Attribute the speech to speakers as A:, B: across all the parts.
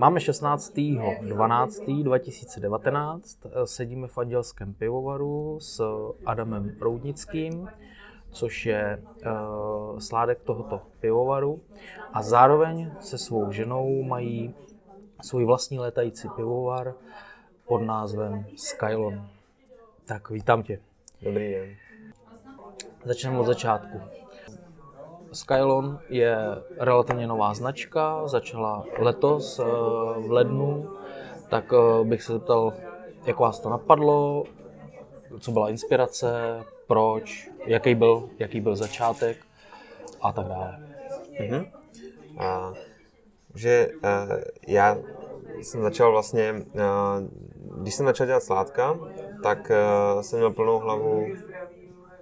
A: Máme 16.12.2019, sedíme v Andělském pivovaru s Adamem Roudnickým, což je uh, sládek tohoto pivovaru a zároveň se svou ženou mají svůj vlastní letající pivovar pod názvem Skylon. Tak vítám tě.
B: Dobrý den.
A: Začneme od začátku. Skylon je relativně nová značka, začala letos eh, v lednu, tak eh, bych se zeptal, jak vás to napadlo, co byla inspirace, proč, jaký byl, jaký byl začátek? A tak dále. Mm-hmm.
B: A, že uh, já jsem začal vlastně, uh, když jsem začal dělat sládka, tak uh, jsem měl plnou hlavu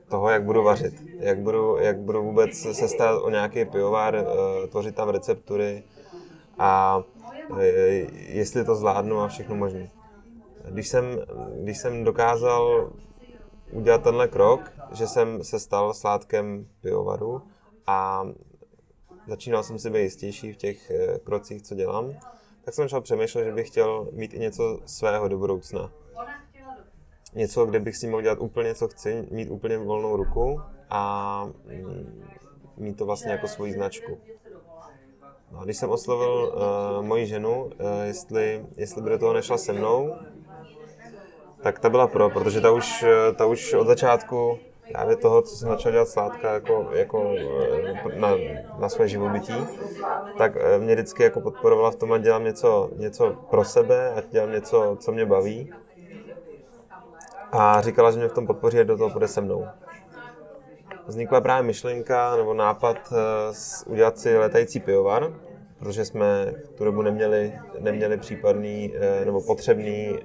B: toho, jak budu vařit, jak budu, jak budu vůbec se starat o nějaký pivovar, uh, tvořit tam receptury a uh, jestli to zvládnu a všechno možné. Když jsem, když jsem dokázal udělat tenhle krok, že jsem se stal sládkem pivovaru a začínal jsem si být jistější v těch eh, krocích, co dělám, tak jsem začal přemýšlet, že bych chtěl mít i něco svého do budoucna. Něco, kde bych si mohl dělat úplně, co chci, mít úplně volnou ruku a mm, mít to vlastně jako svoji značku. No, když jsem oslovil uh, moji ženu, uh, jestli, jestli by do toho nešla se mnou, tak ta byla pro, protože ta už, ta už od začátku právě toho, co jsem začal dělat sládka jako, jako eh, na, na své živobytí, tak eh, mě vždycky jako podporovala v tom, ať dělám něco, něco pro sebe, ať dělám něco, co mě baví. A říkala, že mě v tom podpoří a do toho půjde se mnou. Vznikla právě myšlenka nebo nápad uh, udělat si letající pivovar, protože jsme v tu dobu neměli, neměli případný uh, nebo potřebný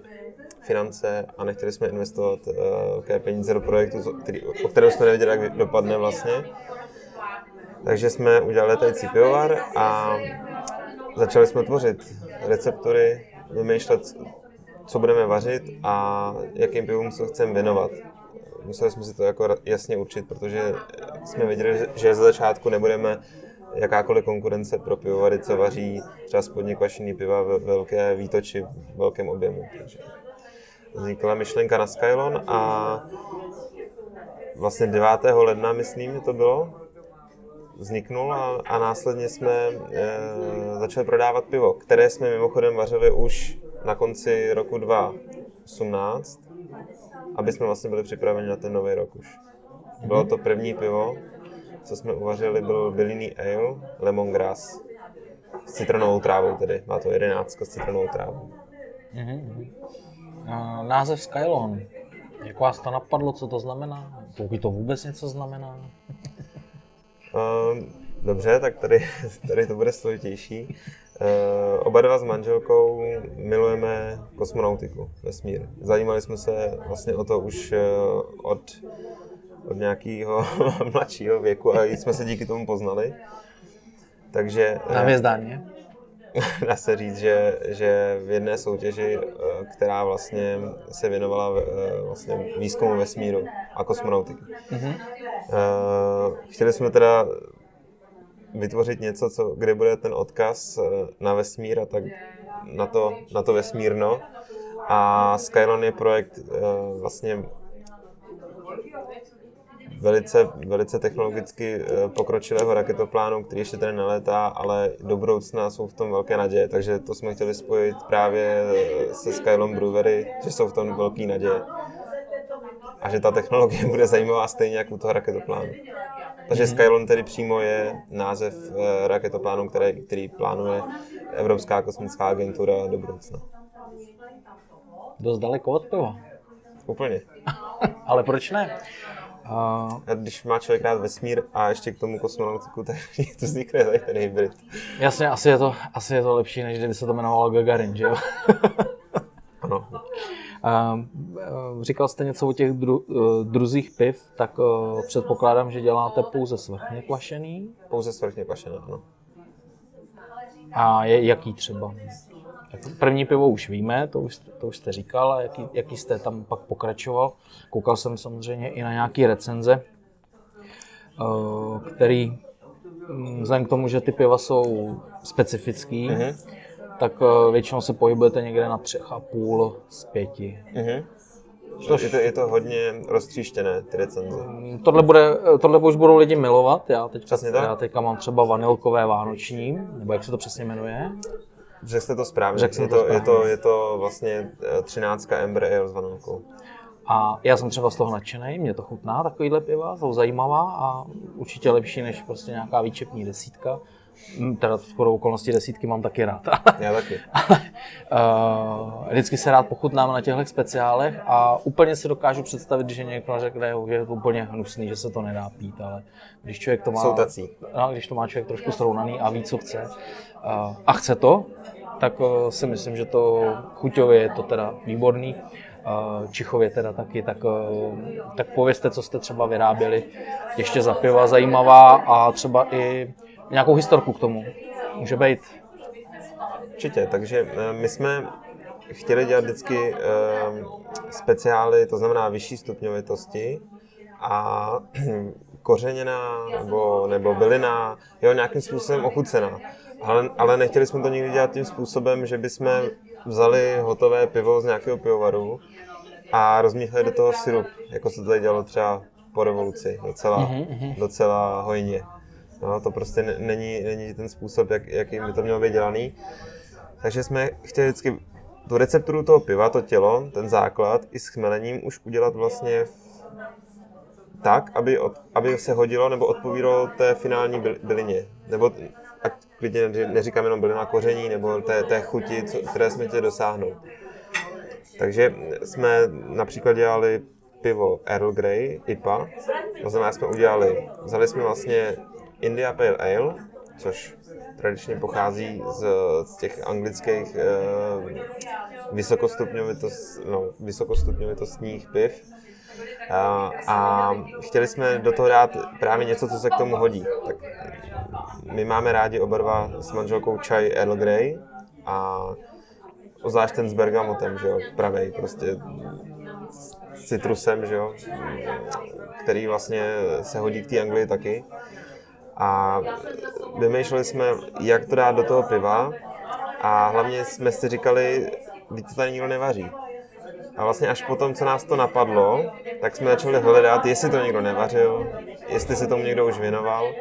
B: finance a nechtěli jsme investovat uh, velké peníze do projektu, který, o kterém jsme nevěděli, jak dopadne vlastně. Takže jsme udělali letající pivovar a začali jsme tvořit receptory, vymýšlet, co budeme vařit a jakým pivům se chceme věnovat. Museli jsme si to jako jasně určit, protože jsme věděli, že ze začátku nebudeme jakákoliv konkurence pro pivovary, co vaří třeba spodně kvašený piva ve velké výtoči, v velkém objemu. Takže vznikla myšlenka na Skylon a vlastně 9. ledna, myslím, to bylo, vzniknul a, a následně jsme e, začali prodávat pivo, které jsme mimochodem vařili už na konci roku 2018, aby jsme vlastně byli připraveni na ten nový rok už. Bylo to první pivo, co jsme uvařili, byl bylinný ale, lemongrass, s citronovou trávou tedy, má to 11 s citronovou trávou. Mm-hmm
A: název Skylon. Jak vás to napadlo, co to znamená? Pokud to vůbec něco znamená?
B: uh, dobře, tak tady, tady to bude složitější. Uh, oba dva s manželkou milujeme kosmonautiku, vesmír. Zajímali jsme se vlastně o to už uh, od, od nějakého mladšího věku a jsme se díky tomu poznali. Takže...
A: Na hvězdárně?
B: dá se říct, že, že v jedné soutěži, eh, která vlastně se věnovala eh, vlastně výzkumu vesmíru a kosmonautiky. Mm-hmm. Chtěli jsme teda vytvořit něco, co, kde bude ten odkaz na vesmír a tak na to, na to vesmírno. A Skylon je projekt vlastně velice, velice technologicky eh, pokročilého raketoplánu, který ještě tady neletá, ale do budoucna jsou v tom velké naděje, takže to jsme chtěli spojit právě eh, se Skylon Brewery, že jsou v tom velké naděje. A že ta technologie bude zajímavá stejně jako u toho raketoplánu. Takže mm-hmm. Skylon tedy přímo je název eh, raketoplánu, který, který plánuje Evropská kosmická agentura do budoucna.
A: Dost daleko od piva.
B: Úplně.
A: Ale proč ne?
B: A když má člověk rád vesmír a ještě k tomu kosmonautiku, tak to vznikne tady ten hybrid.
A: Jasně, asi je, to, asi je to lepší, než kdyby se to jmenovalo Gagarin, že jo?
B: ano.
A: A, říkal jste něco o těch dru, e, druzích piv, tak uh, předpokládám, že děláte pouze svrchně kvašený?
B: Pouze svrchně kvašené, ano.
A: A je, jaký třeba? První pivo už víme, to už, to už jste říkal, a jaký, jaký jste tam pak pokračoval. Koukal jsem samozřejmě i na nějaké recenze, který mm, vzhledem k tomu, že ty piva jsou specifický, mm-hmm. Tak eh, většinou se pohybujete někde na třech a půl z pěti.
B: Mhm. Což... Je, to, je to hodně roztříštěné, ty recenze.
A: Tohle, bude, tohle už budou lidi milovat. Já, teď,
B: Přesně tak.
A: já teďka mám třeba vanilkové vánoční, nebo jak se to přesně jmenuje.
B: Řekl jste to správně.
A: Řekl jsem
B: je,
A: to správně.
B: je, to, je to vlastně eh, 13 Ember Ale s vanilkou.
A: A já jsem třeba z toho nadšený, mě to chutná, takovýhle piva, jsou zajímavá a určitě lepší než prostě nějaká výčepní desítka. Hm, Teda skoro okolností desítky mám taky rád.
B: Já taky.
A: Uh, vždycky se rád pochutnám na těchto speciálech a úplně si dokážu představit, že někdo řekne, že je to úplně hnusný, že se to nedá pít, ale když člověk to má,
B: Jsou tací.
A: no, když to má člověk trošku srovnaný a ví, co chce uh, a chce to, tak uh, si myslím, že to chuťově je to teda výborný. Čichově teda taky, tak, tak povězte, co jste třeba vyráběli ještě za piva zajímavá a třeba i nějakou historku k tomu. Může být.
B: Určitě, takže eh, my jsme chtěli dělat vždycky eh, speciály, to znamená vyšší stupňovitosti a kořeněná nebo, nebo bylina, jo, nějakým způsobem ochucená. Ale, ale nechtěli jsme to nikdy dělat tím způsobem, že bychom vzali hotové pivo z nějakého pivovaru a rozmíchali do toho syrup, jako se to tady dělalo třeba po revoluci, docela, mm-hmm. docela hojně. No, to prostě není, není ten způsob, jak, jaký by to mělo být dělaný. Takže jsme chtěli vždycky tu recepturu toho piva, to tělo, ten základ i s chmelením už udělat vlastně tak, aby, od, aby se hodilo nebo odpovídalo té finální byl- bylině. Nebo ať klidně neříkám jenom bylina koření nebo té, té chuti, co, které jsme chtěli dosáhnout. Takže jsme například dělali pivo Earl Grey, IPA. To znamená, jsme udělali, vzali jsme vlastně India Pale Ale, což tradičně pochází z, z těch anglických eh, vysokostupňovitost, no, vysokostupňovitostních piv. A, a chtěli jsme do toho dát právě něco, co se k tomu hodí. Tak my máme rádi oba dva s manželkou čaj Earl Grey a Zvlášť ten s bergamotem, že jo, pravej, prostě s citrusem, že jo, který vlastně se hodí k té Anglii taky. A vymýšleli jsme, jak to dát do toho piva a hlavně jsme si říkali, teď to tady nikdo nevaří. A vlastně až potom, co nás to napadlo, tak jsme začali hledat, jestli to někdo nevařil, jestli se tomu někdo už věnoval.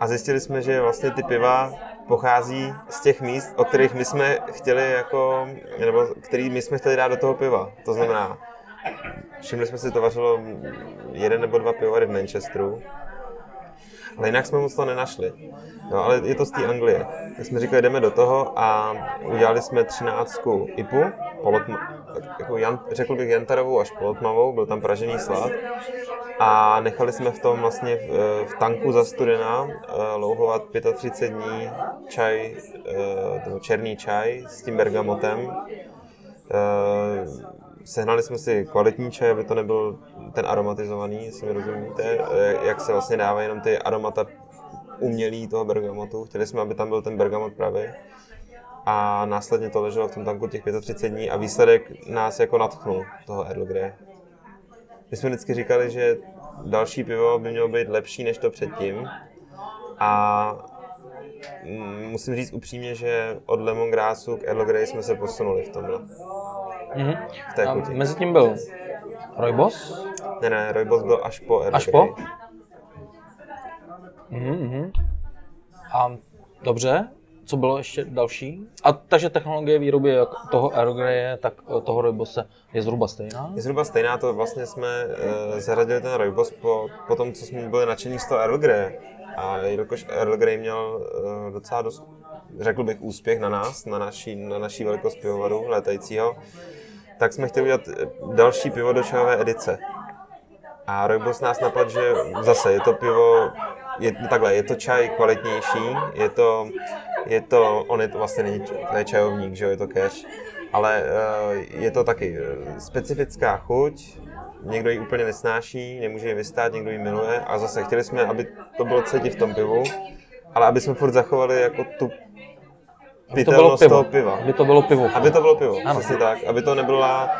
B: A zjistili jsme, že vlastně ty piva pochází z těch míst, o kterých my jsme chtěli jako, nebo který my jsme chtěli dát do toho piva. To znamená, všimli jsme si, to vařilo jeden nebo dva pivovary v Manchesteru, ale jinak jsme moc to nenašli. No, ale je to z té Anglie. Tak jsme říkali, jdeme do toho a udělali jsme třináctku IPu, polotma, jako jan, řekl bych jantarovou až polotmavou, byl tam pražený slad. A nechali jsme v tom vlastně v, v tanku za studena eh, louhovat 35 dní čaj, eh, černý čaj s tím bergamotem. Eh, Sehnali jsme si kvalitní čaj, aby to nebyl ten aromatizovaný, jestli mi rozumíte, eh, jak se vlastně dává jenom ty aromata umělý toho bergamotu. Chtěli jsme, aby tam byl ten bergamot pravý. A následně to leželo v tom tanku těch 35 dní a výsledek nás jako natchnul, toho Earl Grey. My jsme vždycky říkali, že další pivo by mělo být lepší než to předtím. A mm, musím říct upřímně, že od lemongrassu k Earl Grey jsme se posunuli v tomhle.
A: Mhm.
B: V té
A: A mezi tím byl Rooibos.
B: Ne, ne, Rooibos byl až po Earl
A: Až po? Mhm, mhm. A dobře, co bylo ještě další? A takže technologie výroby jak toho Earl Greye, tak eh, toho Rooibose je zhruba stejná?
B: Je zhruba stejná, to vlastně jsme uh, zařadili ten Rooibos po, po tom, co jsme byli nadšení z toho Grey. A jelikož Earl Grey měl uh, docela dost, řekl bych, úspěch na nás, na naší, na naší velikost pivovaru létajícího, tak jsme chtěli udělat eh, další pivo do čajové edice. A Rooibos nás napadl, že zase je to pivo, je, takhle, je to čaj kvalitnější, je to, je to, on je to vlastně není, je čajovník, že jo, je to keř, ale uh, je to taky eh, specifická chuť, někdo ji úplně nesnáší, nemůže ji vystát, někdo ji miluje a zase chtěli jsme, aby to bylo cítit v tom pivu, ale aby jsme furt zachovali jako tu
A: Aby to bylo pivo.
B: toho piva.
A: Aby to bylo pivo.
B: Aby to bylo pivo,
A: Ano.
B: přesně tak. Aby to nebyla,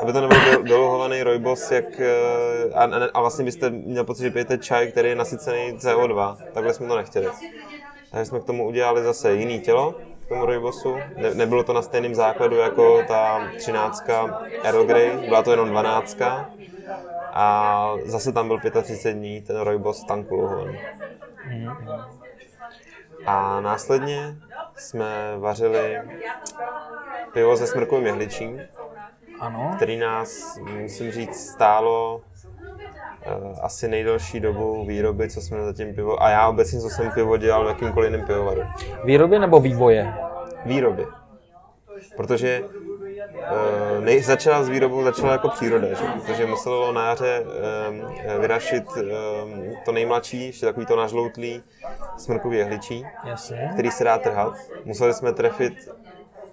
B: aby to nebyl do- doluhovaný rojbos, jak, eh, a, a, vlastně byste měl pocit, že pijete čaj, který je nasycený CO2. Takhle jsme to nechtěli. Takže jsme k tomu udělali zase jiný tělo, tomu rojbosu. Ne, nebylo to na stejném základu jako ta 13 Earl Grey, byla to jenom 12. A zase tam byl 35 dní ten rojbos tanku Lohoven. A následně jsme vařili pivo se smrkovým jehličím,
A: Ano.
B: který nás, musím říct, stálo uh, asi nejdelší dobu výroby, co jsme zatím pivo, a já obecně, co jsem pivo dělal v jakýmkoliv jiném pivovaru.
A: Výrobě nebo vývoje?
B: Výroby. Protože nej, začala s výrobou, začala jako příroda, že? protože muselo na jaře um, vyrašit um, to nejmladší, ještě takový to nažloutlý smrkový jehličí,
A: Jasně.
B: který se dá trhat. Museli jsme trefit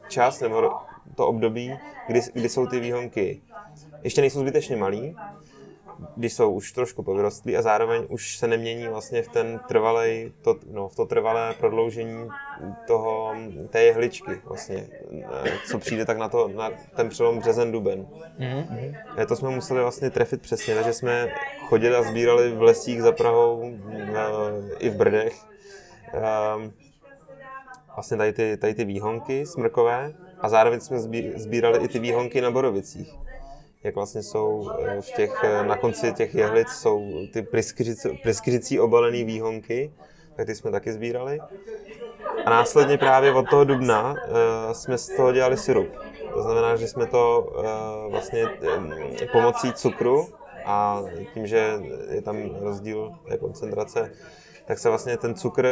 B: čas nebo to období, kdy, kdy jsou ty výhonky ještě nejsou zbytečně malý, kdy jsou už trošku povyrostlí a zároveň už se nemění vlastně v ten trvalej, to, no, v to trvalé prodloužení toho, té jehličky vlastně, eh, co přijde tak na, to, na ten přelom březen duben.
A: Mhm.
B: Eh, To jsme museli vlastně trefit přesně, takže jsme chodili a sbírali v lesích za Prahou eh, i v Brdech ehm, vlastně tady ty, tady ty výhonky smrkové a zároveň jsme sbí- sbírali i ty výhonky na borovicích. Jak vlastně jsou eh, v těch, eh, na konci těch jehlic jsou ty pryskyřicí, obalené výhonky, tak ty jsme taky sbírali. A následně právě od toho dubna uh, jsme z toho dělali syrup. To znamená, že jsme to vlastně pomocí cukru a tím, že je tam rozdíl té koncentrace, tak se vlastně ten cukr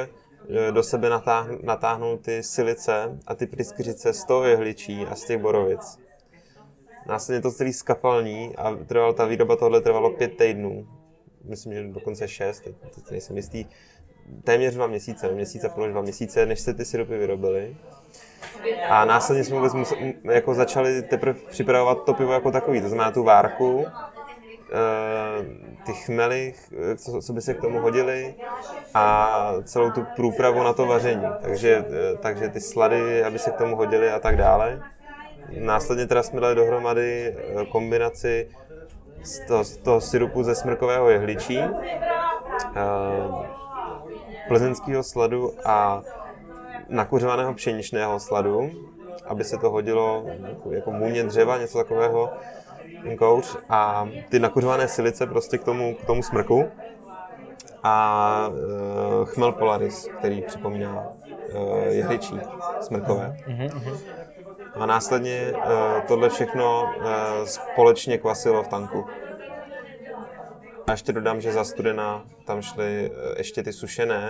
B: eh, do sebe natáhn, natáhnul ty silice a ty pryskyřice z toho jehličí a z těch borovic. Následně to celý skapalní a trval, ta výroba tohle trvalo pět týdnů. Myslím, že dokonce šest, teď, teď nejsem jistý. Téměř dva měsíce, měsíc a půl, dva měsíce, než se ty syrupy vyrobily. A následně jsme vůbec museli, jako začali teprve připravovat to pivo jako takový, to znamená tu várku, eh, ty chmely, co, co by se k tomu hodily a celou tu průpravu na to vaření. Takže, eh, takže ty slady, aby se k tomu hodily a tak dále. Následně teda jsme dali dohromady eh, kombinaci z toho, z toho syrupu ze smrkového jehličí, eh, plzeňského sladu a nakuřovaného pšeničného sladu, aby se to hodilo jako, můně dřeva, něco takového, kouř. A ty nakuřované silice prostě k tomu, k tomu smrku. A uh, chmel Polaris, který připomíná uh, jehličí smrkové. A následně uh, tohle všechno uh, společně kvasilo v tanku. A ještě dodám, že za studena tam šly eh, ještě ty sušené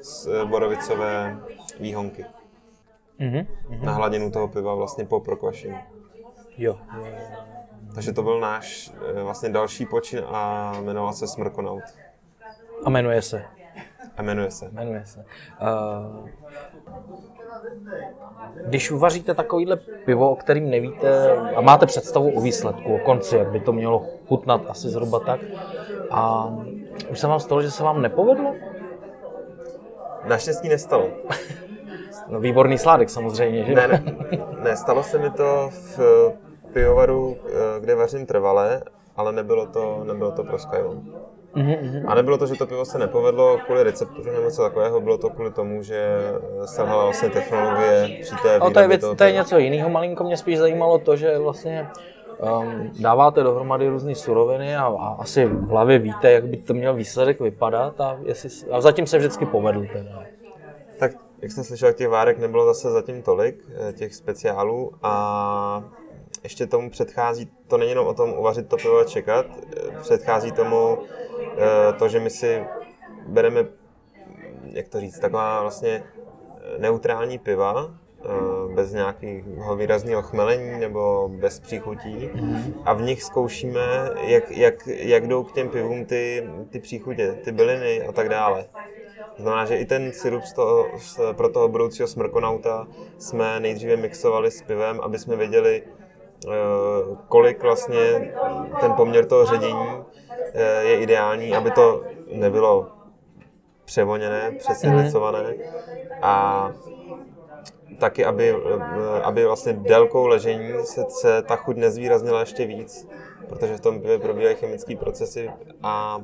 B: z eh, borovicové výhonky.
A: Mhm.
B: Na hladinu toho piva vlastně po prokvašení.
A: Jo.
B: Takže to byl náš eh, vlastně další počin a jmenoval se Smrkonaut.
A: A jmenuje se.
B: A jmenuje se.
A: Jmenuje se. Uh, když uvaříte takovýhle pivo, o kterým nevíte a máte představu o výsledku, o konci, jak by to mělo chutnat asi zhruba tak, a už se vám stalo, že se vám nepovedlo?
B: Naštěstí nestalo.
A: No, výborný sládek samozřejmě, že?
B: Ne, ne, ne, stalo se mi to v pivovaru, eh, kde vařím trvalé, ale nebylo to, nebylo to pro Skylon. A nebylo to, že to pivo se nepovedlo kvůli receptuře nebo něco takového, bylo to kvůli tomu, že selhala vlastně technologie při té
A: No, to je, věc, to je něco jiného. Malinko mě spíš zajímalo to, že vlastně um, dáváte dohromady různé suroviny a, a asi v hlavě víte, jak by to měl výsledek vypadat a, jestli, a zatím se vždycky povedl teda.
B: Tak, jak jsem slyšel, těch várek nebylo zase zatím tolik, eh, těch speciálů a ještě tomu předchází, to není jenom o tom uvařit to pivo a čekat, eh, předchází tomu eh, to, že my si bereme, jak to říct, taková vlastně eh, neutrální piva, bez nějakého výrazného chmelení nebo bez příchutí a v nich zkoušíme, jak, jak, jak jdou k těm pivům ty, ty příchutě, ty byliny a tak dále. Znamená, že i ten syrup z toho, z, pro toho budoucího smrkonauta jsme nejdříve mixovali s pivem, aby jsme věděli, kolik vlastně ten poměr toho ředění eh, je ideální, aby to nebylo převoněné, přesjedlicované a taky, aby, eh, aby vlastně délkou ležení se, se ta chuť nezvýraznila ještě víc, protože v tom probíhají chemické procesy a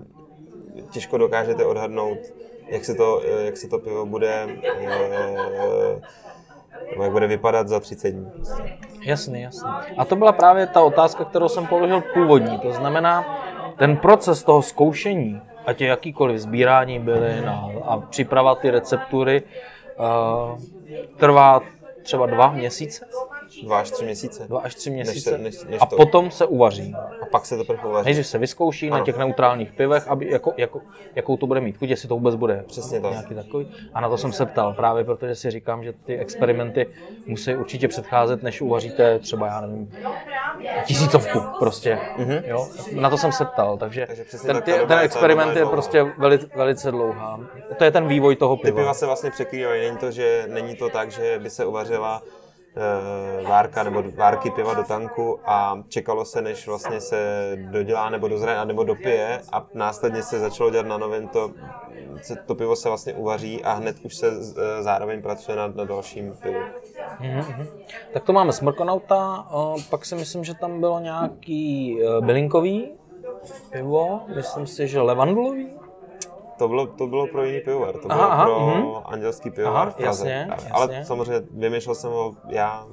B: těžko dokážete odhadnout, jak se to, jak se to pivo bude, eh, Nebo jak bude vypadat za 30 dní.
A: Jasný, jasný. A to byla právě ta otázka, kterou jsem položil původní. To znamená, ten proces toho zkoušení, ať je jakýkoliv sbírání bylin a, a příprava ty receptury, uh, trvá třeba dva měsíce?
B: Dva až tři měsíce.
A: Dva až tři měsíce.
B: Než se, než, než
A: a
B: to,
A: potom se uvaří.
B: a pak se to teprve uvaří.
A: Nejdřív se vyzkouší na
B: Ano.
A: těch neutrálních pivech, aby jako, jako, jakou to bude mít chuť, jestli to vůbec bude
B: Přesně tak.
A: nějaký takový. A na to jsem se ptal právě, protože si říkám, že ty experimenty musí určitě předcházet, než uvaříte třeba, já nevím, tisícovku prostě. Mm-hmm. Jo? Na to jsem se ptal, takže.
B: Takže
A: ten, ty, ten experiment
B: je
A: prostě velice, velice dlouhá. To je ten vývoj toho
B: Ty
A: piva.
B: piva se vlastně překrývají. Není to, že, není to tak, že by se uvařila várka nebo várky piva do tanku a čekalo se, než vlastně se dodělá nebo dozraje nebo dopije a následně se začalo dělat na novém to, to pivo se vlastně uvaří a hned už se eh, zároveň pracuje na, na dalším pivu.
A: Mhm. Tak to máme Smrkonauta, pak si myslím, že tam bylo nějaký e, bylinkový pivo, myslím si, že levandulový.
B: To bylo, to bylo pro jiný pivovar, to bylo
A: Aha, aha,
B: pro
A: mhm.
B: andělský pivovar
A: Aha,
B: v Praze.
A: jasně,
B: Ale
A: jasně.
B: samozřejmě vymýšlel jsem ho já,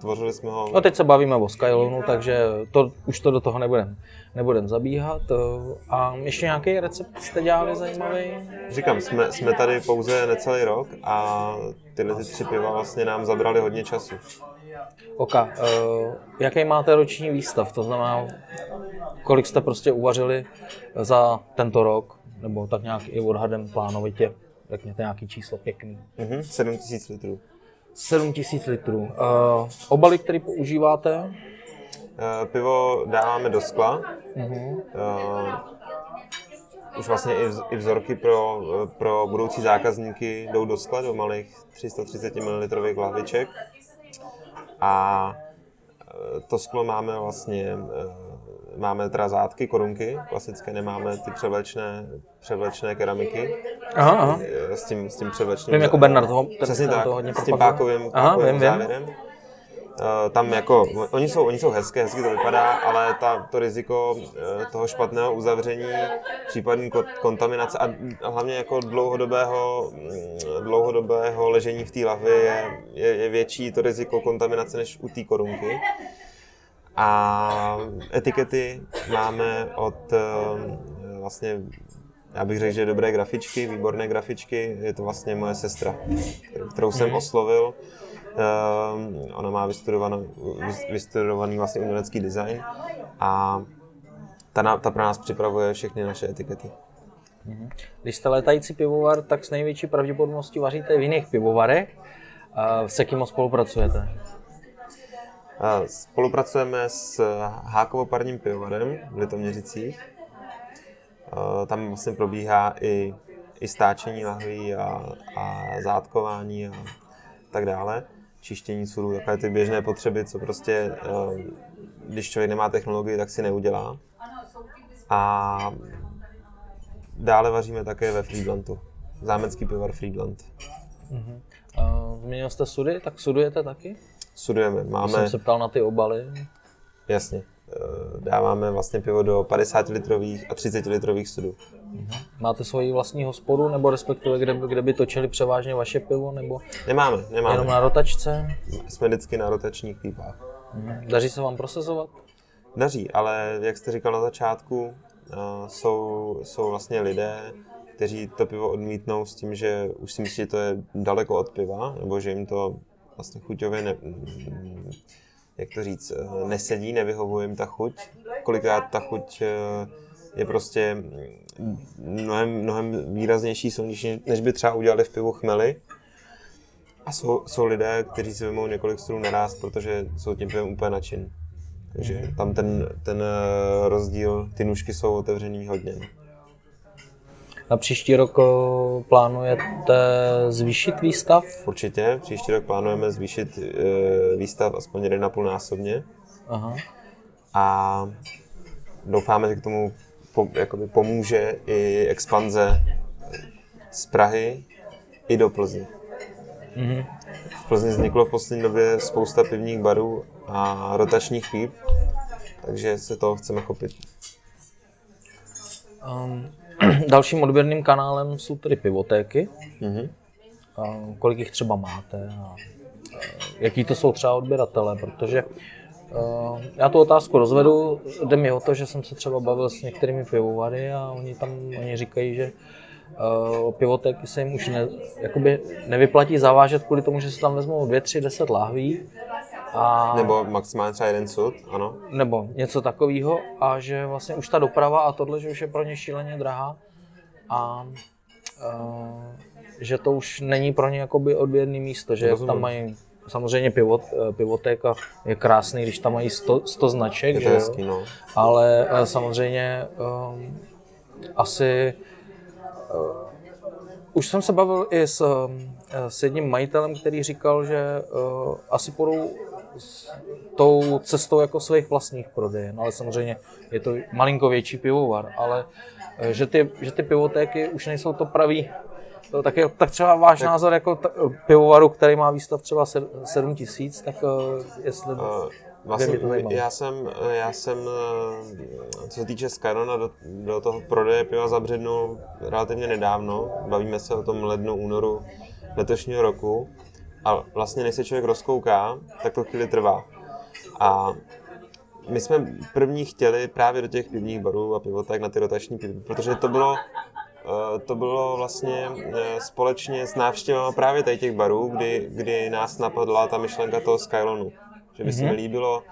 B: tvořili jsme ho
A: No teď se bavíme o Skylonu, takže to, už to do toho nebudem, nebudem zabíhat. A ještě nějaký recept jste dělali zajímavý?
B: Říkám, jsme, jsme tady pouze necelý rok a tyhle ty tři piva vlastně nám zabrali hodně času.
A: Oka, e, jaký máte roční výstav? To znamená, kolik jste prostě uvařili za tento rok? Nebo tak nějak i odhadem plánovitě, řekněte nějaký číslo pěkný.
B: Mhm, 7000 litrů.
A: 7000 litrů. Uh, obaly, které používáte?
B: Eh, Pivo dáváme do skla.
A: Uh-huh.
B: Eh, Už vlastně i vz- i vzorky pro, pro budoucí zákazníky jdou do skla, do malých 330 ml lahviček. A to sklo máme vlastně, máme teda zátky, korunky, klasické, nemáme ty převlečné, převlečné keramiky
A: Aha, aha.
B: s tím, s tím převlečným.
A: Vím, jako Bernard ho, ten,
B: Přesně tak,
A: to hodně
B: s tím pákovým,
A: Aha,
B: pákovým
A: vím, vím.
B: závěrem. Eh, Tam jako, oni jsou, oni jsou hezké, hezky to vypadá, ale ta, to riziko eh, toho špatného uzavření, případný ko- kontaminace a a hlavně jako dlouhodobého, mm, dlouhodobého ležení v té lahvi je, je, je větší to riziko kontaminace než u té korunky. A etikety máme od eh, vlastně, já bych řekl, že dobré grafičky, výborné grafičky. Je to vlastně moje sestra, kterou jsem oslovil. Eh, Ona má vystudovaný, vystudovaný vlastně umělecký design a ta, na- ta pro nás připravuje všechny naše etikety.
A: Když jste létající pivovar, tak s největší pravděpodobností vaříte v jiných pivovarech. Uh, se kým spolupracujete?
B: A Spolupracujeme s Hákovo-parním pivovarem v Litoměřicích. A Tam vlastně probíhá i, i stáčení lahví a, a zátkování a tak dále. Čištění sudů, takové ty běžné potřeby, co prostě, eh, když člověk nemá technologii, tak si neudělá. A dále vaříme také ve Friedlandu. Zámecký pivovar Friedland.
A: Uh, změnil jste sudy, tak sudujete taky?
B: Sudujeme. Máme,
A: jsem se ptal na ty obaly.
B: Jasně. Eh, Dáváme vlastně pivo do 50 litrových a 30 litrových sudů.
A: Máte svoji vlastní hospodu, nebo respektive kde, kde by točili převážně vaše pivo, nebo
B: Nemáme, nemáme.
A: jenom na rotačce?
B: Jsme vždycky na rotačních pípách.
A: Daří se vám prosazovat?
B: Daří, ale jak jste říkal na začátku, eh, jsou, jsou vlastně lidé, kteří to pivo odmítnou s tím, že už si myslí, že to je daleko od piva, nebo že jim to vlastně chuťově ne, mm, jak to říct, eh, nesedí, nevyhovuje jim ta chuť. Kolikrát ta chuť eh, je prostě mnohem, mnohem výraznější, silnější, než by třeba udělali v pivu chmely. A jsou, jsou lidé, kteří si vymou několik strun naraz, protože jsou tím pivem úplně nadšení. Takže tam ten, ten eh, rozdíl, ty nůžky jsou otevřený hodně.
A: Na příští rok o, plánujete zvýšit výstav?
B: Určitě, příští rok plánujeme zvýšit eh, výstav aspoň 1,5 násobně
A: Aha.
B: a doufáme, že k tomu jakoby pomůže i expanze z Prahy i do Plzně.
A: Mhm.
B: V Plzni vzniklo v poslední době spousta pivních barů a rotačních píp, takže se toho chceme chopit.
A: Um, dalším odběrným kanálem jsou tedy pivotéky.
B: Mhm.
A: A kolik jich třeba máte? A jaký to jsou třeba odběratele, protože uh, já tu otázku rozvedu, jde mi o to, že jsem se třeba bavil s některými pivovary a oni tam oni říkají, že uh, pivotéky se jim už ne, jakoby nevyplatí zavážet kvůli tomu, že se tam vezmou 2, 3, 10 lahví. A,
B: nebo maximálně třeba jeden sud, ano.
A: Nebo něco takového a že vlastně už ta doprava a tohle, že už je pro ně šíleně drahá a uh, že to už není pro ně jakoby odběrný místo, že Rozumím. tam mají samozřejmě pivot, pivotéka je krásný, když tam mají 100, 100 značek, je
B: že hezký, no.
A: ale samozřejmě um, asi uh, už jsem se bavil i s, s jedním majitelem, který říkal, že uh, asi půjdou s tou cestou jako svých vlastních prodejen, ale samozřejmě je to malinko větší pivovar, ale že ty, že ty pivotéky už nejsou to pravý to tak, je, tak třeba váš tak, názor jako t- pivovaru, který má výstav třeba 7 tisíc, tak uh, jestli... Uh,
B: Vlastně, já jsem, já jsem, co se týče Skyrona, do, do toho prodeje piva zabřednul relativně nedávno. Bavíme se o tom lednu, únoru letošního roku. A vlastně, než se člověk rozkouká, tak to chvíli trvá. A my jsme první chtěli právě do těch pivních barů a pivotek na ty rotační pivy, protože to bylo Eh, to bylo vlastně eh, společně s návštěvou právě tady těch barů, kdy, kdy nás napadla ta myšlenka toho Skylonu. Že by se mi mhm. líbilo,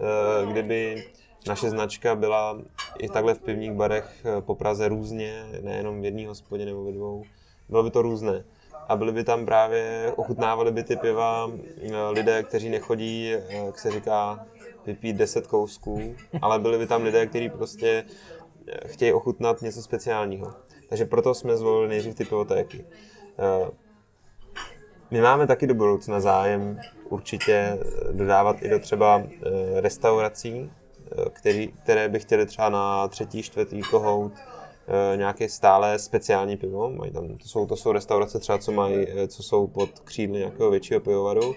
B: eh, kdyby naše značka byla i takhle v pivních barech po Praze různě, nejenom v jedné hospodě nebo ve dvou. Bylo by to různé. A byly by tam právě, ochutnávali by ty piva lidé, kteří nechodí, jak se říká, vypít 10 kousků, ale byli by tam lidé, kteří prostě chtějí ochutnat něco speciálního. Takže proto jsme zvolili nejdřív ty pivotéky. Eh, my máme taky do budoucna zájem určitě dodávat i do třeba eh, restaurací, eh, který, které by chtěly třeba na třetí, čtvrtý kohout nějaké stále speciální pivo. Mají tam, to, jsou, to jsou restaurace třeba, co, mají, co jsou pod křídly nějakého většího pivovaru.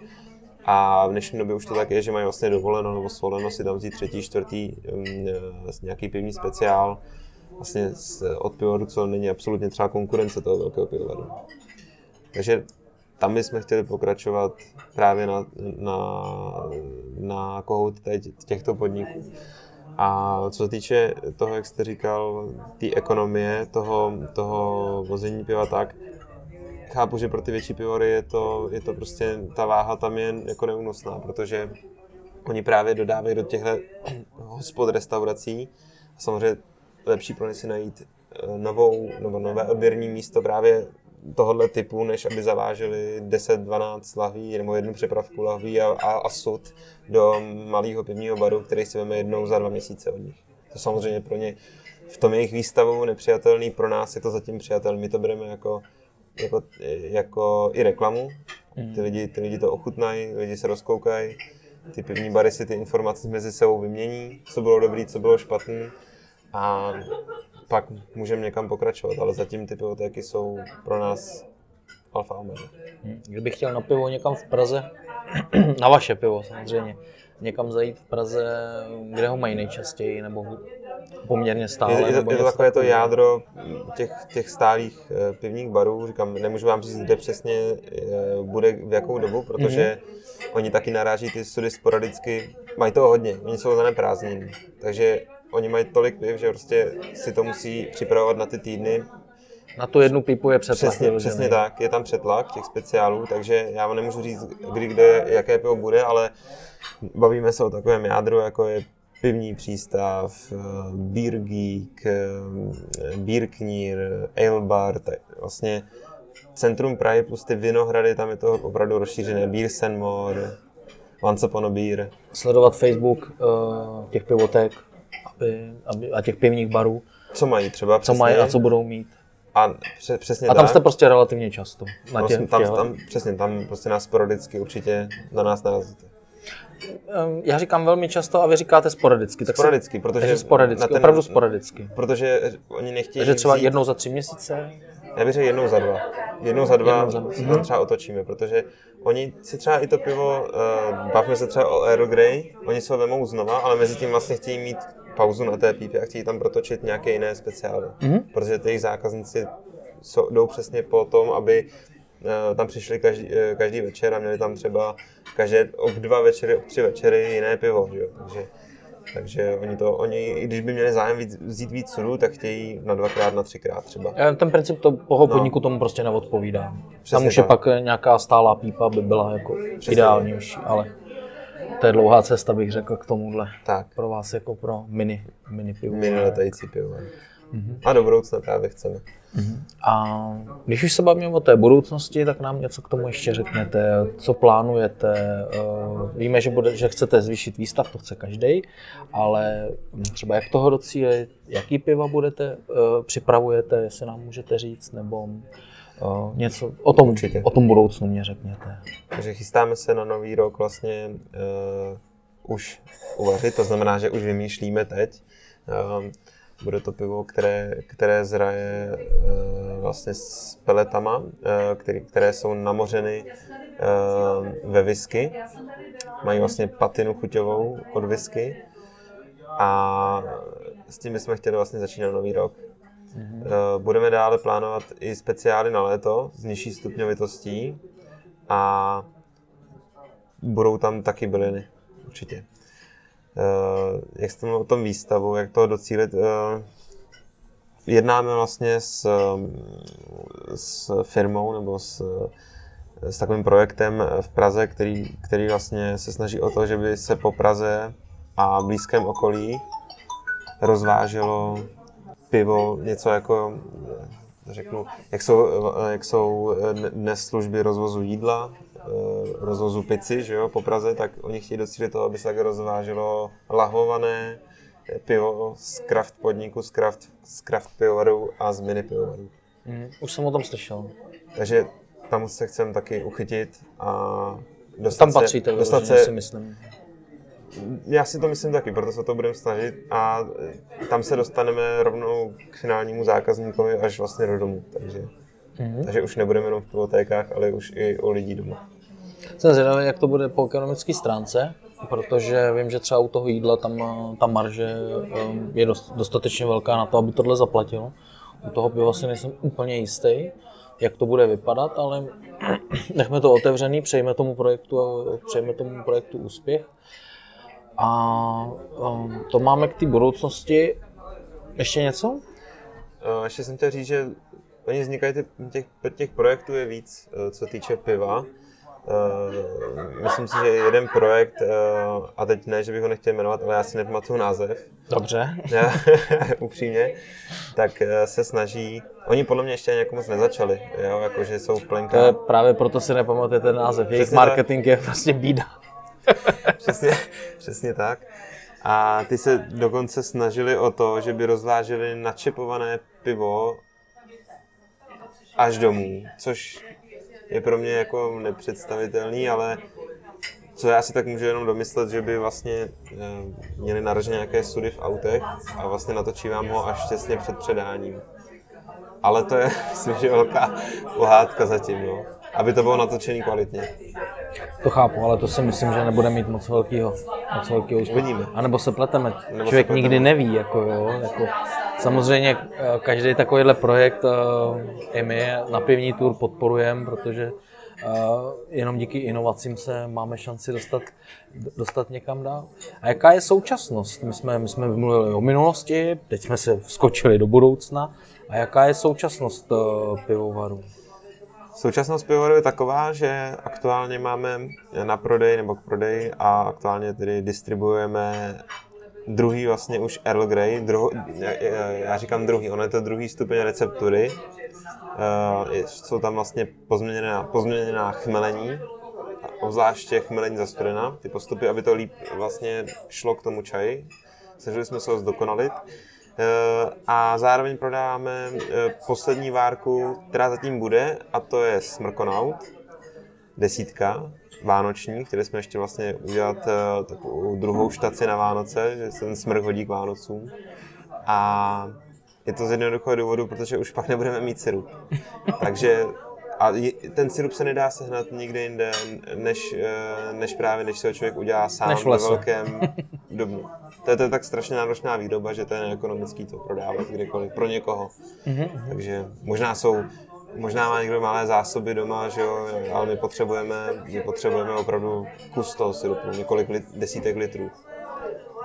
B: A v dnešní době už to tak je, že mají vlastně dovoleno nebo svoleno si tam vzít třetí, čtvrtý um, nějaký pivní speciál vlastně od pivovaru, co není absolutně třeba konkurence toho velkého pivovaru. Takže tam bychom chtěli pokračovat právě na, na, na kohout těchto podniků. A co se týče toho, jak jste říkal, té ekonomie, toho, toho vození piva, tak chápu, že pro ty větší pivory je to, je to prostě, ta váha tam je jako neúnosná, protože oni právě dodávají do těchto hospod restaurací. Samozřejmě lepší pro ně si najít eh, novou nebo nové odběrní místo právě tohohle typu, než aby zaváželi 10-12 lahví nebo jednu přepravku lahví a, a, a sud do malého pivního baru, který si veme jednou za dva měsíce od nich. To samozřejmě pro ně v tom jejich výstavu nepřijatelný, pro nás je to zatím přijatelný. My to bereme jako, jako, jako i reklamu. Hmm. Ty lidi, ty lidi to ochutnají, lidi se rozkoukají, ty pivní bary si ty informace mezi sebou vymění, co bylo dobrý, co bylo špatný a pak můžeme někam pokračovat, ale zatím ty pivotéky jsou pro nás alfa omega.
A: Hm, kdybych chtěl na pivo někam v Praze, na vaše pivo samozřejmě, někam zajít v Praze, kde ho mají nejčastěji, nebo poměrně stále?
B: Je, je, je to takové to jádro těch, těch stálých uh, pivních barů, říkám, nemůžu vám říct, kde přesně uh, bude v jakou dobu, protože mm-hmm. oni taky naráží ty sudy sporadicky, mají toho hodně, oni jsou zaneprázdnění, takže oni mají tolik piv, že prostě si to musí připravovat na ty týdny.
A: Na tu jednu pipu je přetlak.
B: Přesně, přesně tak, je tam přetlak těch speciálů, takže já vám nemůžu říct, kdy, kde, jaké pivo bude, ale bavíme se o takovém jádru, jako je pivní přístav, eh, Beer Geek, eh, Beer Knír, Ale Bar, tak vlastně centrum Prahy plus ty Vinohrady, tam je to opravdu rozšířené, Beer Senmore, Once Upon a Beer.
A: Sledovat Facebook uh, těch pivotek, aby, a těch pivních barů.
B: Co mají třeba?
A: Co mají a co budou mít.
B: A přesně
A: A tam tak. jste prostě relativně často.
B: Na těch, tam, tam, tam, přesně, tam prostě nás sporadicky určitě na nás narazíte.
A: Ehm, já říkám velmi často a vy říkáte sporadicky.
B: Tak sporadicky,
A: se,
B: protože...
A: Sporadicky, ten, opravdu sporadicky.
B: Protože oni nechtějí
A: Takže třeba vzít... jednou za tři měsíce?
B: Já bych řekl jednou za dva. Jednou za dva jednou za... se tam třeba otočíme, protože oni si třeba i to pivo, uh, bavíme se třeba o Earl Grey, oni se ho vemou znova, ale mezi tím vlastně chtějí mít pauzu na té pípě a chtějí tam protočit nějaké jiné speciály. Mm-hmm. Protože ty jejich zákazníci jsou, jdou přesně po tom, aby eh, tam přišli každý, eh, každý večer a měli tam třeba každé ob dva večery, ob tři večery jiné pivo, že jo? Takže, takže oni to, oni, i když by měli zájem víc, vzít víc sudu, tak chtějí na dvakrát, na třikrát třeba.
A: Ten princip to, toho podniku tomu prostě neodpovídá. Tam už je
B: tak.
A: pak eh, nějaká stálá pípa, by byla jako ideálnější, ale to je dlouhá cesta, bych řekl, k tomuhle.
B: Tak,
A: Pro vás jako pro mini, mini pivo.
B: mini letající pivo. A do budoucna právě chceme.
A: A když už se bavíme o té budoucnosti, tak nám něco k tomu ještě řeknete. Co plánujete? Eh, Víme, že, bude, že chcete zvýšit výstav, to chce každý, ale třeba jak toho docílit, jaký piva budete, eh, připravujete, jestli nám můžete říct, nebo něco o tom,
B: Určitě.
A: o tom budoucnu mě řekněte.
B: Takže chystáme se na nový rok vlastně uh, už uvařit, to znamená, že už vymýšlíme teď. Um, bude to pivo, které, které zraje uh, vlastně s peletama, uh, který, které jsou namořeny uh, ve whisky. Mají vlastně patinu chuťovou od whisky. A s tím bychom chtěli vlastně začít na nový rok. Eh, Budeme dále plánovat i speciály na léto s nižší stupňovitostí a budou tam taky byliny, určitě. Eh, Jak jste o tom výstavu, jak toho docílit, eh, jednáme vlastně s, s firmou nebo s, s takovým projektem v Praze, který, který vlastně se snaží o to, že by se po Praze a blízkém okolí rozváželo pivo, něco jako, eh, řeknu, jak jsou, eh, jak jsou eh, dnes služby rozvozu jídla, rozvozu pici, že jo, po Praze, tak oni chtějí docílit toho, aby se tak rozváželo lahvované pivo z kraft podniku, z kraft, z kraft pivovarů a z mini pivovarů.
A: Už jsem o tom slyšel.
B: Takže tam se chcem taky uchytit a dostat
A: Tam patříte,
B: se, dostat se
A: si myslím.
B: Já si to myslím taky, proto se to budeme snažit a e, tam se dostaneme rovnou k finálnímu zákazníkovi až vlastně do domu. Takže,
A: Mhm.
B: takže už nebudeme jenom v pivotékách, ale už i u lidí doma.
A: Jsem zvědavý, jak to bude po ekonomické stránce, protože vím, že třeba u toho jídla tam eh, ta marže eh, je dost, dostatečně velká na to, aby tohle zaplatilo. U toho piva si nejsem úplně jistý, jak to bude vypadat, ale nechme to otevřený, přejme tomu projektu, přejme tomu projektu úspěch. A eh, to máme k té budoucnosti. Ještě něco?
B: E, Ještě jsem chtěl říct, že oni vznikají, ty, těch, těch projektů je víc, e, co týče piva. E, Myslím si, že jeden projekt, a teď ne, že bych ho nechtěl jmenovat, ale já si nepamatuju název,
A: Dobře.
B: Já, upřímně, tak eh, se snaží, oni podle mě ještě ani jako moc nezačali, jo, jakože jsou v
A: To je
B: plenkách,
A: právě proto si nepamatujete název. Jejich
B: Přesně tak.
A: marketing je prostě bída.
B: přesně, přesně tak. A ty se dokonce snažili o to, že by rozváželi načepované pivo až domů, což je pro mě jako nepředstavitelný, ale co já si tak můžu jenom domyslet, že by vlastně eh, měli naražené nějaké sudy v autech a vlastně natočí vám ho až těsně před předáním. Ale to je, myslím, že velká pohádka zatím, no. Aby to bylo natočený kvalitně.
A: To chápu, ale to si myslím, že nebude mít moc velkýho, moc velkýho úspěchu. A nebo se pleteme.
B: Nebo
A: Člověk
B: se
A: nikdy
B: pleteme.
A: neví, jako jo. Jako, samozřejmě eh, každý takovýhle projekt eh, i my na pivní tour podporujeme, protože eh, jenom díky inovacím se máme šanci dostat, dostat někam dál. A jaká je současnost? My jsme, my jsme mluvili o minulosti, teď jsme se skočili do budoucna. A jaká je současnost pivovarů?
B: Současnost pivovaru je taková, že aktuálně máme na prodej nebo k prodeji a aktuálně tedy distribuujeme druhý vlastně už Earl Grey, druho, já- říkám druhý, ono je to druhý stupeň receptury. Eh, Jsou tam vlastně pozměněná, pozměněná chmelení, obzvláště chmelení za studena, ty postupy, aby to líp vlastně šlo k tomu čaji. Snažili jsme se ho zdokonalit. Eh, A zároveň prodáváme eh, poslední várku, která zatím bude, a to je Smrkonaut, desítka, vánoční, které jsme ještě vlastně udělat eh, takovou druhou štaci na Vánoce, že se ten smrk hodí k Vánocům. A je to z jednoduchého důvodu, protože už pak nebudeme mít syrup. Takže a ten syrup se nedá sehnat nikde jinde, než, než právě, než se ho člověk udělá sám
A: Než v
B: ve
A: lese.
B: dobnu. To je, to je tak strašně náročná výroba, že to je neekonomický to prodávat kdekoliv pro někoho. Takže možná jsou možná má někdo malé zásoby doma, že jo, ale my potřebujeme, my potřebujeme opravdu kus toho syrupu, několik lit, desítek litrů.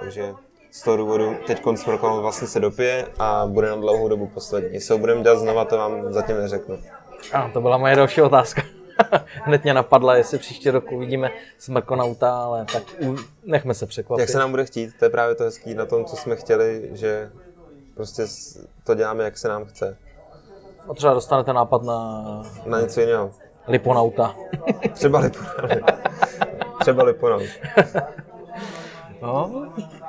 B: Takže z toho důvodu teď smrkal vlastně se dopije a bude na dlouhou dobu poslední. Jestli ho budeme dělat znova, to vám zatím neřeknu.
A: A to byla moje další otázka. Hned mě napadla, jestli příští rok uvidíme smrkonauta, ale tak u... nechme se překvapit.
B: Jak se nám bude chtít, to je právě to hezký na tom, co jsme chtěli, že prostě to děláme, jak se nám chce.
A: A třeba dostanete nápad na...
B: Na něco jiného.
A: Liponauta.
B: Třeba Liponaut. Třeba Liponaut.
A: no.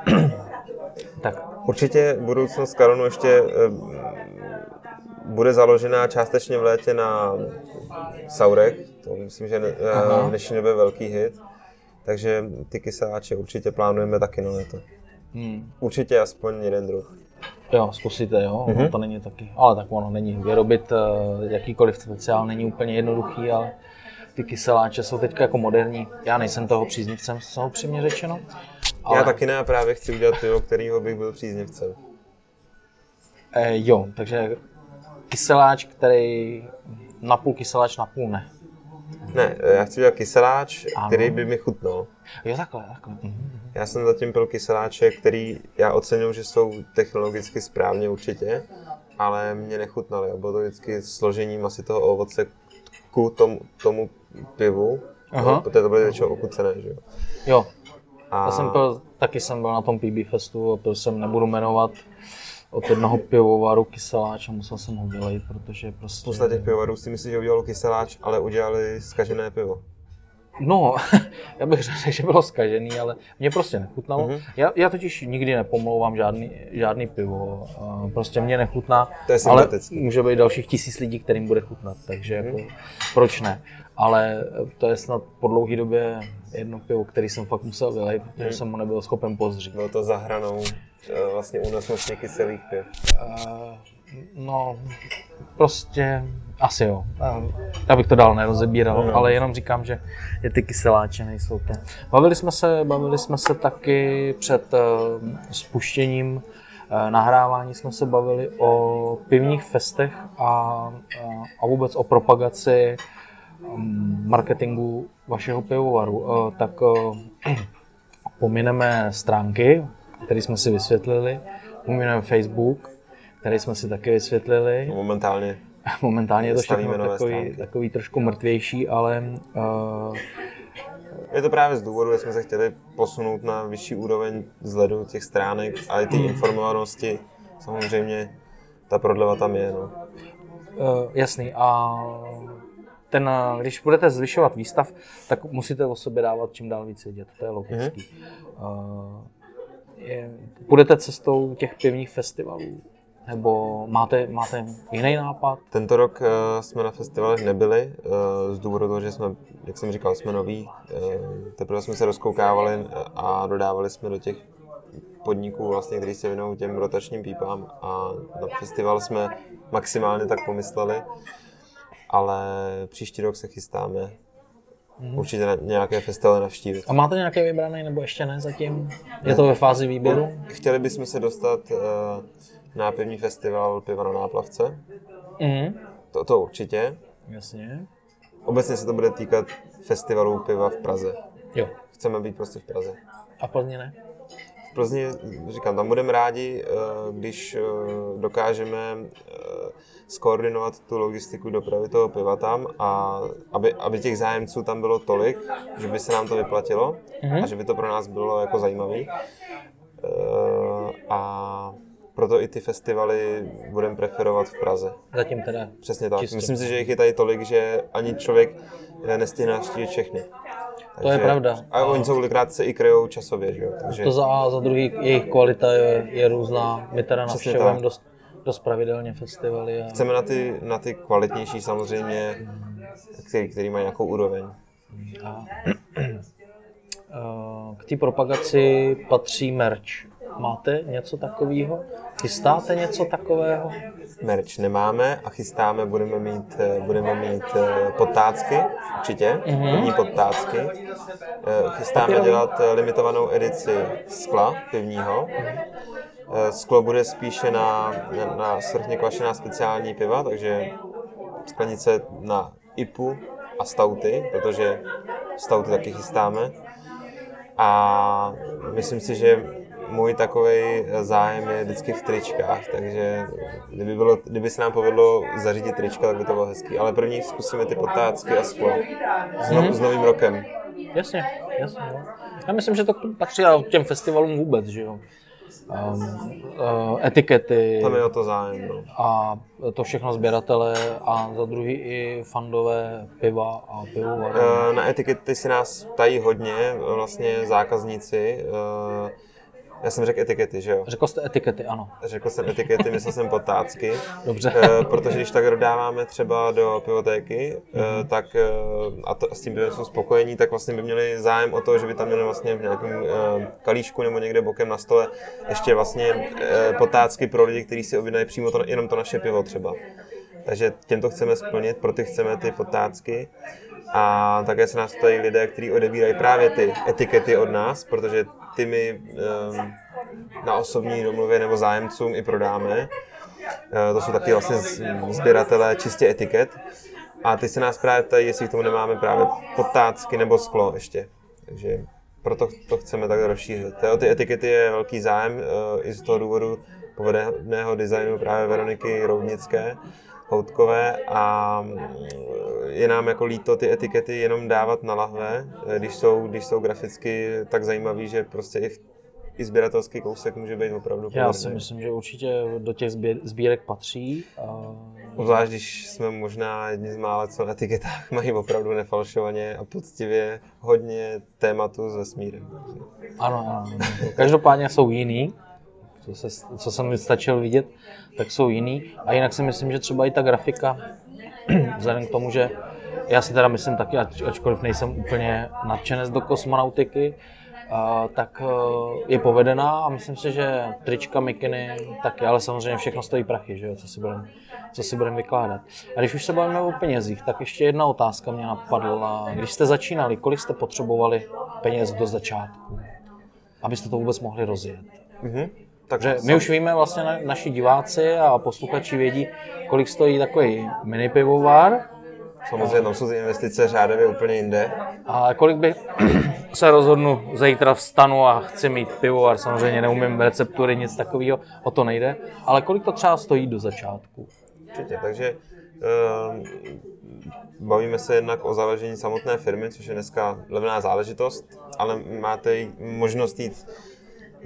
A: tak.
B: Určitě budoucnost Karonu ještě bude založená částečně v létě na Saurech, to myslím, že v dnešní době velký hit, takže ty kyseláče určitě plánujeme taky na léto. Hmm. Určitě aspoň jeden druh.
A: Jo, zkusíte, jo, mm-hmm. to není taky, ale tak ono není. Vyrobit uh, jakýkoliv speciál není úplně jednoduchý, ale ty kyseláče jsou teď jako moderní. Já nejsem toho příznivcem, jsou upřímně řečeno.
B: Ale... Já taky ne, právě chci udělat pivo, kterýho bych byl příznivcem.
A: E, jo, takže kyseláč, který napůl kyseláč, napůl ne.
B: Ne, já chci udělat kyseláč, ano. který by mi chutnal.
A: Jo, takhle, takhle. Mhm.
B: Já jsem zatím pil kyseláče, který já oceňuji, že jsou technologicky správně určitě, ale mě nechutnaly. Bylo to vždycky složením asi toho ovoce ku tomu, tomu pivu, Aha. protože to byly většinou ochucené, že jo.
A: Jo. A... Já jsem pil, taky jsem byl na tom PB Festu a pil jsem, nebudu jmenovat, od jednoho pivovaru kyseláč a musel jsem ho vylejt, protože prostě...
B: Spousta těch pivovarů si myslí, že udělalo kyseláč, ale udělali zkažené pivo.
A: No, já bych řekl, že bylo zkažený, ale mě prostě nechutnalo. Mm-hmm. Já, já totiž nikdy nepomlouvám žádný, žádný pivo, prostě mě nechutná,
B: to je
A: ale může být dalších tisíc lidí, kterým bude chutnat, takže mm-hmm. jako, proč ne. Ale to je snad po dlouhé době jedno pivo, který jsem fakt musel vylejt, protože mm. jsem ho nebyl schopen pozřít.
B: Bylo to za hranou eh, vlastně únosnostně kyselých piv. Uh,
A: no, prostě asi jo. Já bych to dál nerozebíral, no. ale jenom říkám, že je ty kyseláče nejsou to. Bavili jsme se, bavili jsme se taky před uh, spuštěním uh, nahrávání jsme se bavili o pivních festech a, uh, a vůbec o propagaci marketingu vašeho pivovaru. Uh, tak uh, pomineme stránky, které jsme si vysvětlili, pomineme Facebook, který jsme si taky vysvětlili.
B: No, momentálně
A: Momentálně je to všechno takový, takový trošku mrtvější, ale uh,
B: je to právě z důvodu, že jsme se chtěli posunout na vyšší úroveň vzhledu těch stránek, ale ty informovanosti, samozřejmě ta prodleva tam je. No. Uh,
A: jasný. A ten, když budete zvyšovat výstav, tak musíte o sobě dávat čím dál víc vidět, to je logický. Mm-hmm. Uh, je, budete cestou těch pivních festivalů, nebo máte, máte jiný nápad?
B: Tento rok uh, jsme na festivalech nebyli, uh, z důvodu toho, že jsme, jak jsem říkal, jsme noví. Uh, teprve jsme se rozkoukávali a dodávali jsme do těch podniků, vlastně, který se věnují těm rotačním pípám a na festival jsme maximálně tak pomysleli, ale příští rok se chystáme mm-hmm. určitě na nějaké festivaly navštívit.
A: A máte nějaké vybrané nebo ještě ne zatím? Je to ve fázi výběru?
B: Chtěli bychom se dostat uh, nápivní festival Piva na náplavce. Mm. To, to určitě.
A: Jasně.
B: Obecně se to bude týkat festivalu piva v Praze.
A: Jo.
B: Chceme být prostě v Praze.
A: A v Plzni ne?
B: Plzni, říkám, tam budeme rádi, eh, když eh, dokážeme eh, skoordinovat tu logistiku dopravy toho piva tam a aby, aby těch zájemců tam bylo tolik, že by se nám to vyplatilo mm-hmm. a že by to pro nás bylo jako zajímavé. A proto i ty festivaly budeme preferovat v Praze.
A: Zatím teda.
B: Přesně tak. Čistě. Myslím si, že jich je tady tolik, že ani člověk nestihne navštívit všechny.
A: Takže, to je pravda.
B: A oni jsou kolikrát se i kryjou časově, že jo?
A: Takže... To za A, za druhý, jejich kvalita je, je různá. My teda navštěvujeme dost, dost pravidelně festivaly. A...
B: Chceme na ty, na ty kvalitnější samozřejmě, který, který mají nějakou úroveň. A,
A: k té propagaci patří merch. Máte něco takového? Chystáte něco takového?
B: Merch nemáme a chystáme, budeme mít, eh, budeme mít eh, potácky, určitě, mm-hmm. první potácky. Eh, chystáme Papírový. dělat limitovanou edici skla pivního. Sklo bude spíše na, na svrchně kvašená speciální piva, takže sklenice na IPu a stouty, protože stouty taky chystáme. A myslím si, že můj takový zájem je vždycky v tričkách, takže kdyby, bylo, kdyby se nám povedlo zařídit trička, tak by to bylo hezký. Ale první zkusíme ty potácky a sklo. S, no, mm-hmm. s novým rokem.
A: Jasně, jasně. No. Já myslím, že to patří těm festivalům vůbec, že jo. Um, uh, etikety.
B: Tam je o to zájem, no.
A: A to všechno sběratele a za druhý i fandové piva a pivovaru.
B: Uh, na etikety si nás ptají hodně, vlastně zákazníci. Uh, já jsem řekl etikety, že jo?
A: Řekl jste etikety, ano.
B: Řekl jsem etikety, myslel jsem potácky.
A: Dobře.
B: E, protože když tak dodáváme třeba do pivotéky, mm-hmm. e, tak e, a, to, a s tím by jsou spokojení, tak vlastně by měli zájem o to, že by tam měli vlastně v nějakém e, kalíšku nebo někde bokem na stole ještě vlastně e, potácky pro lidi, kteří si objednají přímo to, jenom to naše pivo třeba. Takže těm to chceme splnit, pro ty chceme ty potácky. A také se nás ptají lidé, kteří odebírají právě ty etikety od nás, protože ty my um, na osobní domluvě nebo zájemcům i prodáme. Uh, to jsou taky vlastně sběratelé čistě etiket. A ty se nás právě ptají, jestli k tomu nemáme právě potácky nebo sklo ještě. Takže proto to chceme tak rozšířit. O ty etikety je velký zájem uh, i z toho důvodu povedeného designu právě Veroniky Roudnické, houtkové a je nám jako líto ty etikety jenom dávat na lahve, když jsou, když jsou graficky tak zajímavý, že prostě i, v, i sběratelský kousek může být opravdu
A: Já si myslím, že určitě do těch sbírek patří. A...
B: Obzvlášť, když jsme možná jedni z mála, co na etiketách mají opravdu nefalšovaně a poctivě hodně tématu s vesmírem.
A: Ano, ano. Každopádně jsou jiný, co, se, co jsem stačil vidět, tak jsou jiný. A jinak si myslím, že třeba i ta grafika, vzhledem k tomu, že já si teda myslím taky, ačkoliv nejsem úplně nadšenec do kosmonautiky, Uh, tak uh, je povedená a myslím si, že trička, mikiny taky, ale samozřejmě všechno stojí prachy, že jo, co si budeme co si budem vykládat. A když už se bavíme o penězích, tak ještě jedna otázka mě napadla. Když jste začínali, kolik jste potřebovali peněz do začátku, abyste to vůbec mohli rozjet? Mm-hmm. Takže my už víme, vlastně na, naši diváci a posluchači vědí, kolik stojí takový mini pivovar.
B: Samozřejmě tam jsou ty investice řádově úplně jinde.
A: A kolik by se rozhodnu, zítra vstanu a chci mít pivovar, samozřejmě neumím receptury, nic takového, o to nejde, ale kolik to třeba stojí do začátku?
B: Určitě, takže uh, bavíme se jednak o založení samotné firmy, což je dneska levná záležitost, ale máte možnost jít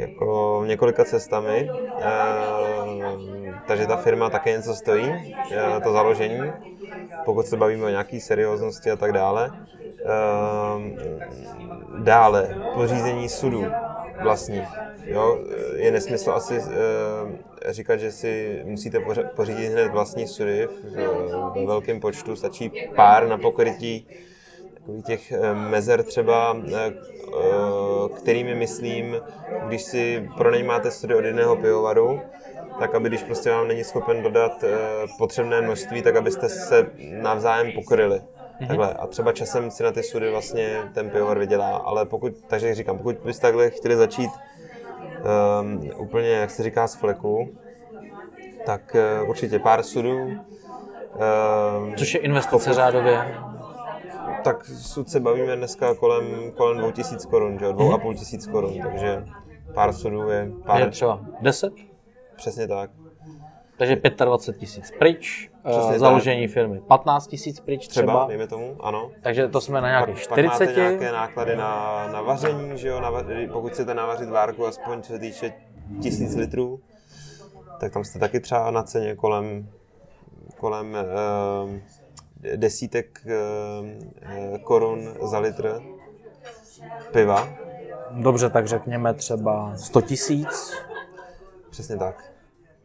B: jako několika cestami, e, takže ta firma také něco stojí, e, to založení, pokud se bavíme o nějaké serióznosti a tak dále. E, dále, pořízení sudů vlastní. Jo, je nesmysl asi e, říkat, že si musíte pořídit hned vlastní sudy v velkém počtu, stačí pár na pokrytí takových těch mezer třeba Eh, kterými myslím, když si pronajímáte studio od jedného pivovaru, tak aby když prostě vám není schopen dodat eh, potřebné množství, tak abyste se navzájem pokryli. Mm-hmm. Takhle. A třeba časem si na ty sudy vlastně ten pivovar vydělá. Ale pokud, takže říkám, pokud byste takhle chtěli začít um, úplně, jak se říká, z fleku, tak uh, určitě pár sudů.
A: Um, Což je investice řádově?
B: Tak sud se bavíme dneska kolem, kolem 2000 korun, že? 2,5 tisíc korun, takže pár sudů je pár...
A: Je třeba 10?
B: Přesně tak.
A: Takže 25 tisíc pryč, eh, Přesně založení tak. firmy 15 tisíc pryč třeba. třeba.
B: dejme tomu, ano.
A: Takže to jsme na nějakých 40. Pak
B: máte nějaké náklady na, na vaření, že jo, na, pokud chcete navařit várku aspoň co se týče tisíc litrů, tak tam jste taky třeba na ceně kolem, kolem uh, desítek eh, eh, korun za litr piva.
A: Dobře, tak řekněme třeba 100 tisíc.
B: Přesně tak.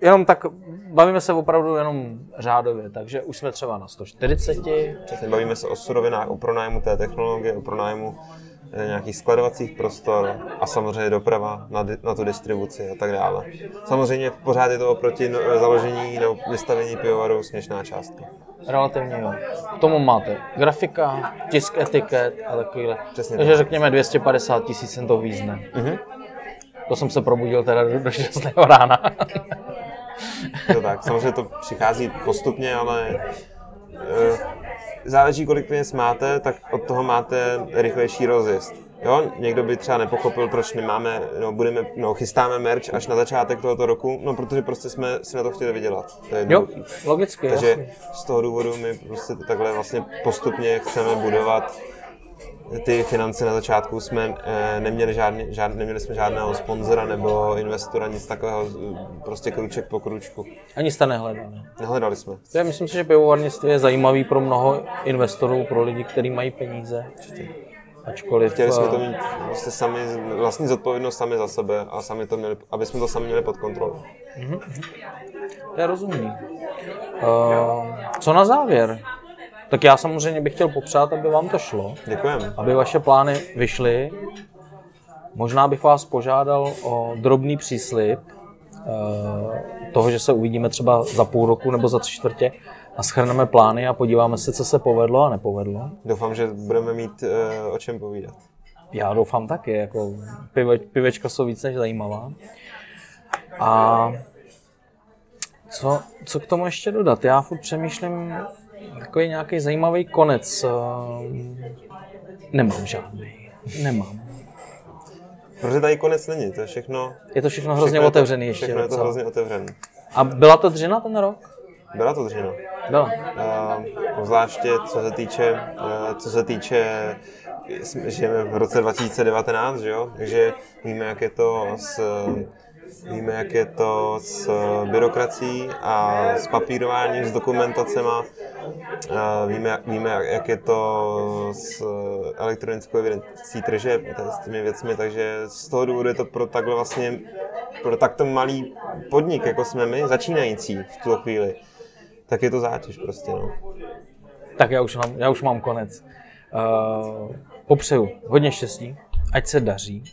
A: Jenom tak, bavíme se opravdu jenom řádově, takže už jsme třeba na 140.
B: Přesně, bavíme se o surovinách, o pronájmu té technologie, o pronájmu nějakých skladovacích prostor a samozřejmě doprava na, na tu distribuci a tak dále. Samozřejmě pořád je to oproti no, založení nebo vystavení pivovaru směšná částka.
A: Relativně jo. K tomu máte grafika, tisk etiket a takovýhle. Přesně Takže tak. řekněme 250 tisíc jsem to význe. Mm-hmm. To jsem se probudil teda do, do šťastného rána.
B: to tak, samozřejmě to přichází postupně, ale eh, záleží, kolik peněz máte, tak od toho máte rychlejší rozjezd. Jo, někdo by třeba nepochopil, proč nemáme, no, budeme, no, chystáme merch až na začátek tohoto roku, no, protože prostě jsme si na to chtěli vydělat. To je
A: Jo, logicky,
B: Takže
A: jasně.
B: z toho důvodu my prostě takhle vlastně postupně chceme budovat ty finance na začátku jsme eh, neměli, žádný, žád, neměli jsme žádného sponzora nebo investora, nic takového, eh, prostě kruček po kručku.
A: Ani jste nehledali.
B: Nehledali jsme.
A: Já myslím si, že pivovarnictví je zajímavý pro mnoho investorů, pro lidi, kteří mají peníze. Ačkoliv...
B: Chtěli jsme
A: eh,
B: to mít vlastně sami, vlastní zodpovědnost sami za sebe a sami to měli, aby jsme to sami měli pod kontrolou.
A: To je rozumný. Uh, co na závěr? Tak já samozřejmě bych chtěl popřát, aby vám to šlo,
B: Děkujeme.
A: aby vaše plány vyšly. Možná bych vás požádal o drobný příslip uh, toho, že se uvidíme třeba za půl roku nebo za tři čtvrtě a schrneme plány a podíváme se, co se povedlo a nepovedlo.
B: Doufám, že budeme mít eh, o čem povídat.
A: Já doufám taky, jako pive, pivečka jsou víc než zajímavá. A co, co k tomu ještě dodat? Já furt přemýšlím, takový nějaký zajímavý konec. ehm, Nemám žádný. Nemám.
B: Protože tady konec není, to je všechno...
A: Je to všechno hrozně
B: všechno je to-
A: otevřený ještě.
B: Všechno je to hrozně otevřený.
A: A byla to dřina ten rok?
B: Byla to dřina.
A: Byla.
B: Uh, zvláště co se týče, uh, co se týče, jsme- žijeme v roce 2019, že jo? takže víme, jak je to s, víme, jak je to s byrokracií a s papírováním, s dokumentacema. Uh, víme, víme, jak- je to s elektronickou evidencí tržeb, s těmi věcmi, takže z toho důvodu je to pro takhle vlastně, pro takto malý podnik, jako jsme my, začínající v tuto chvíli, tak je to zátěž prostě, no.
A: Tak já už mám, já už mám konec. Uh, popřeju hodně štěstí, ať se daří,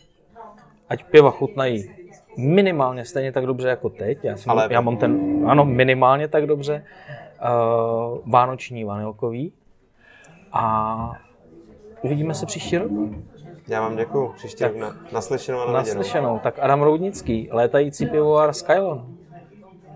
A: ať piva chutnají minimálně stejně tak dobře jako teď. Já, jsem,
B: Ale-
A: já mám ten, ano, minimálně tak dobře. Uh, vánoční vanilkový. A uvidíme se příští rok.
B: Já vám děkuji. Příští rok na, naslyšenou a na.
A: Naslyšenou. Tak Adam Roudnický, létající pivovar Skylon.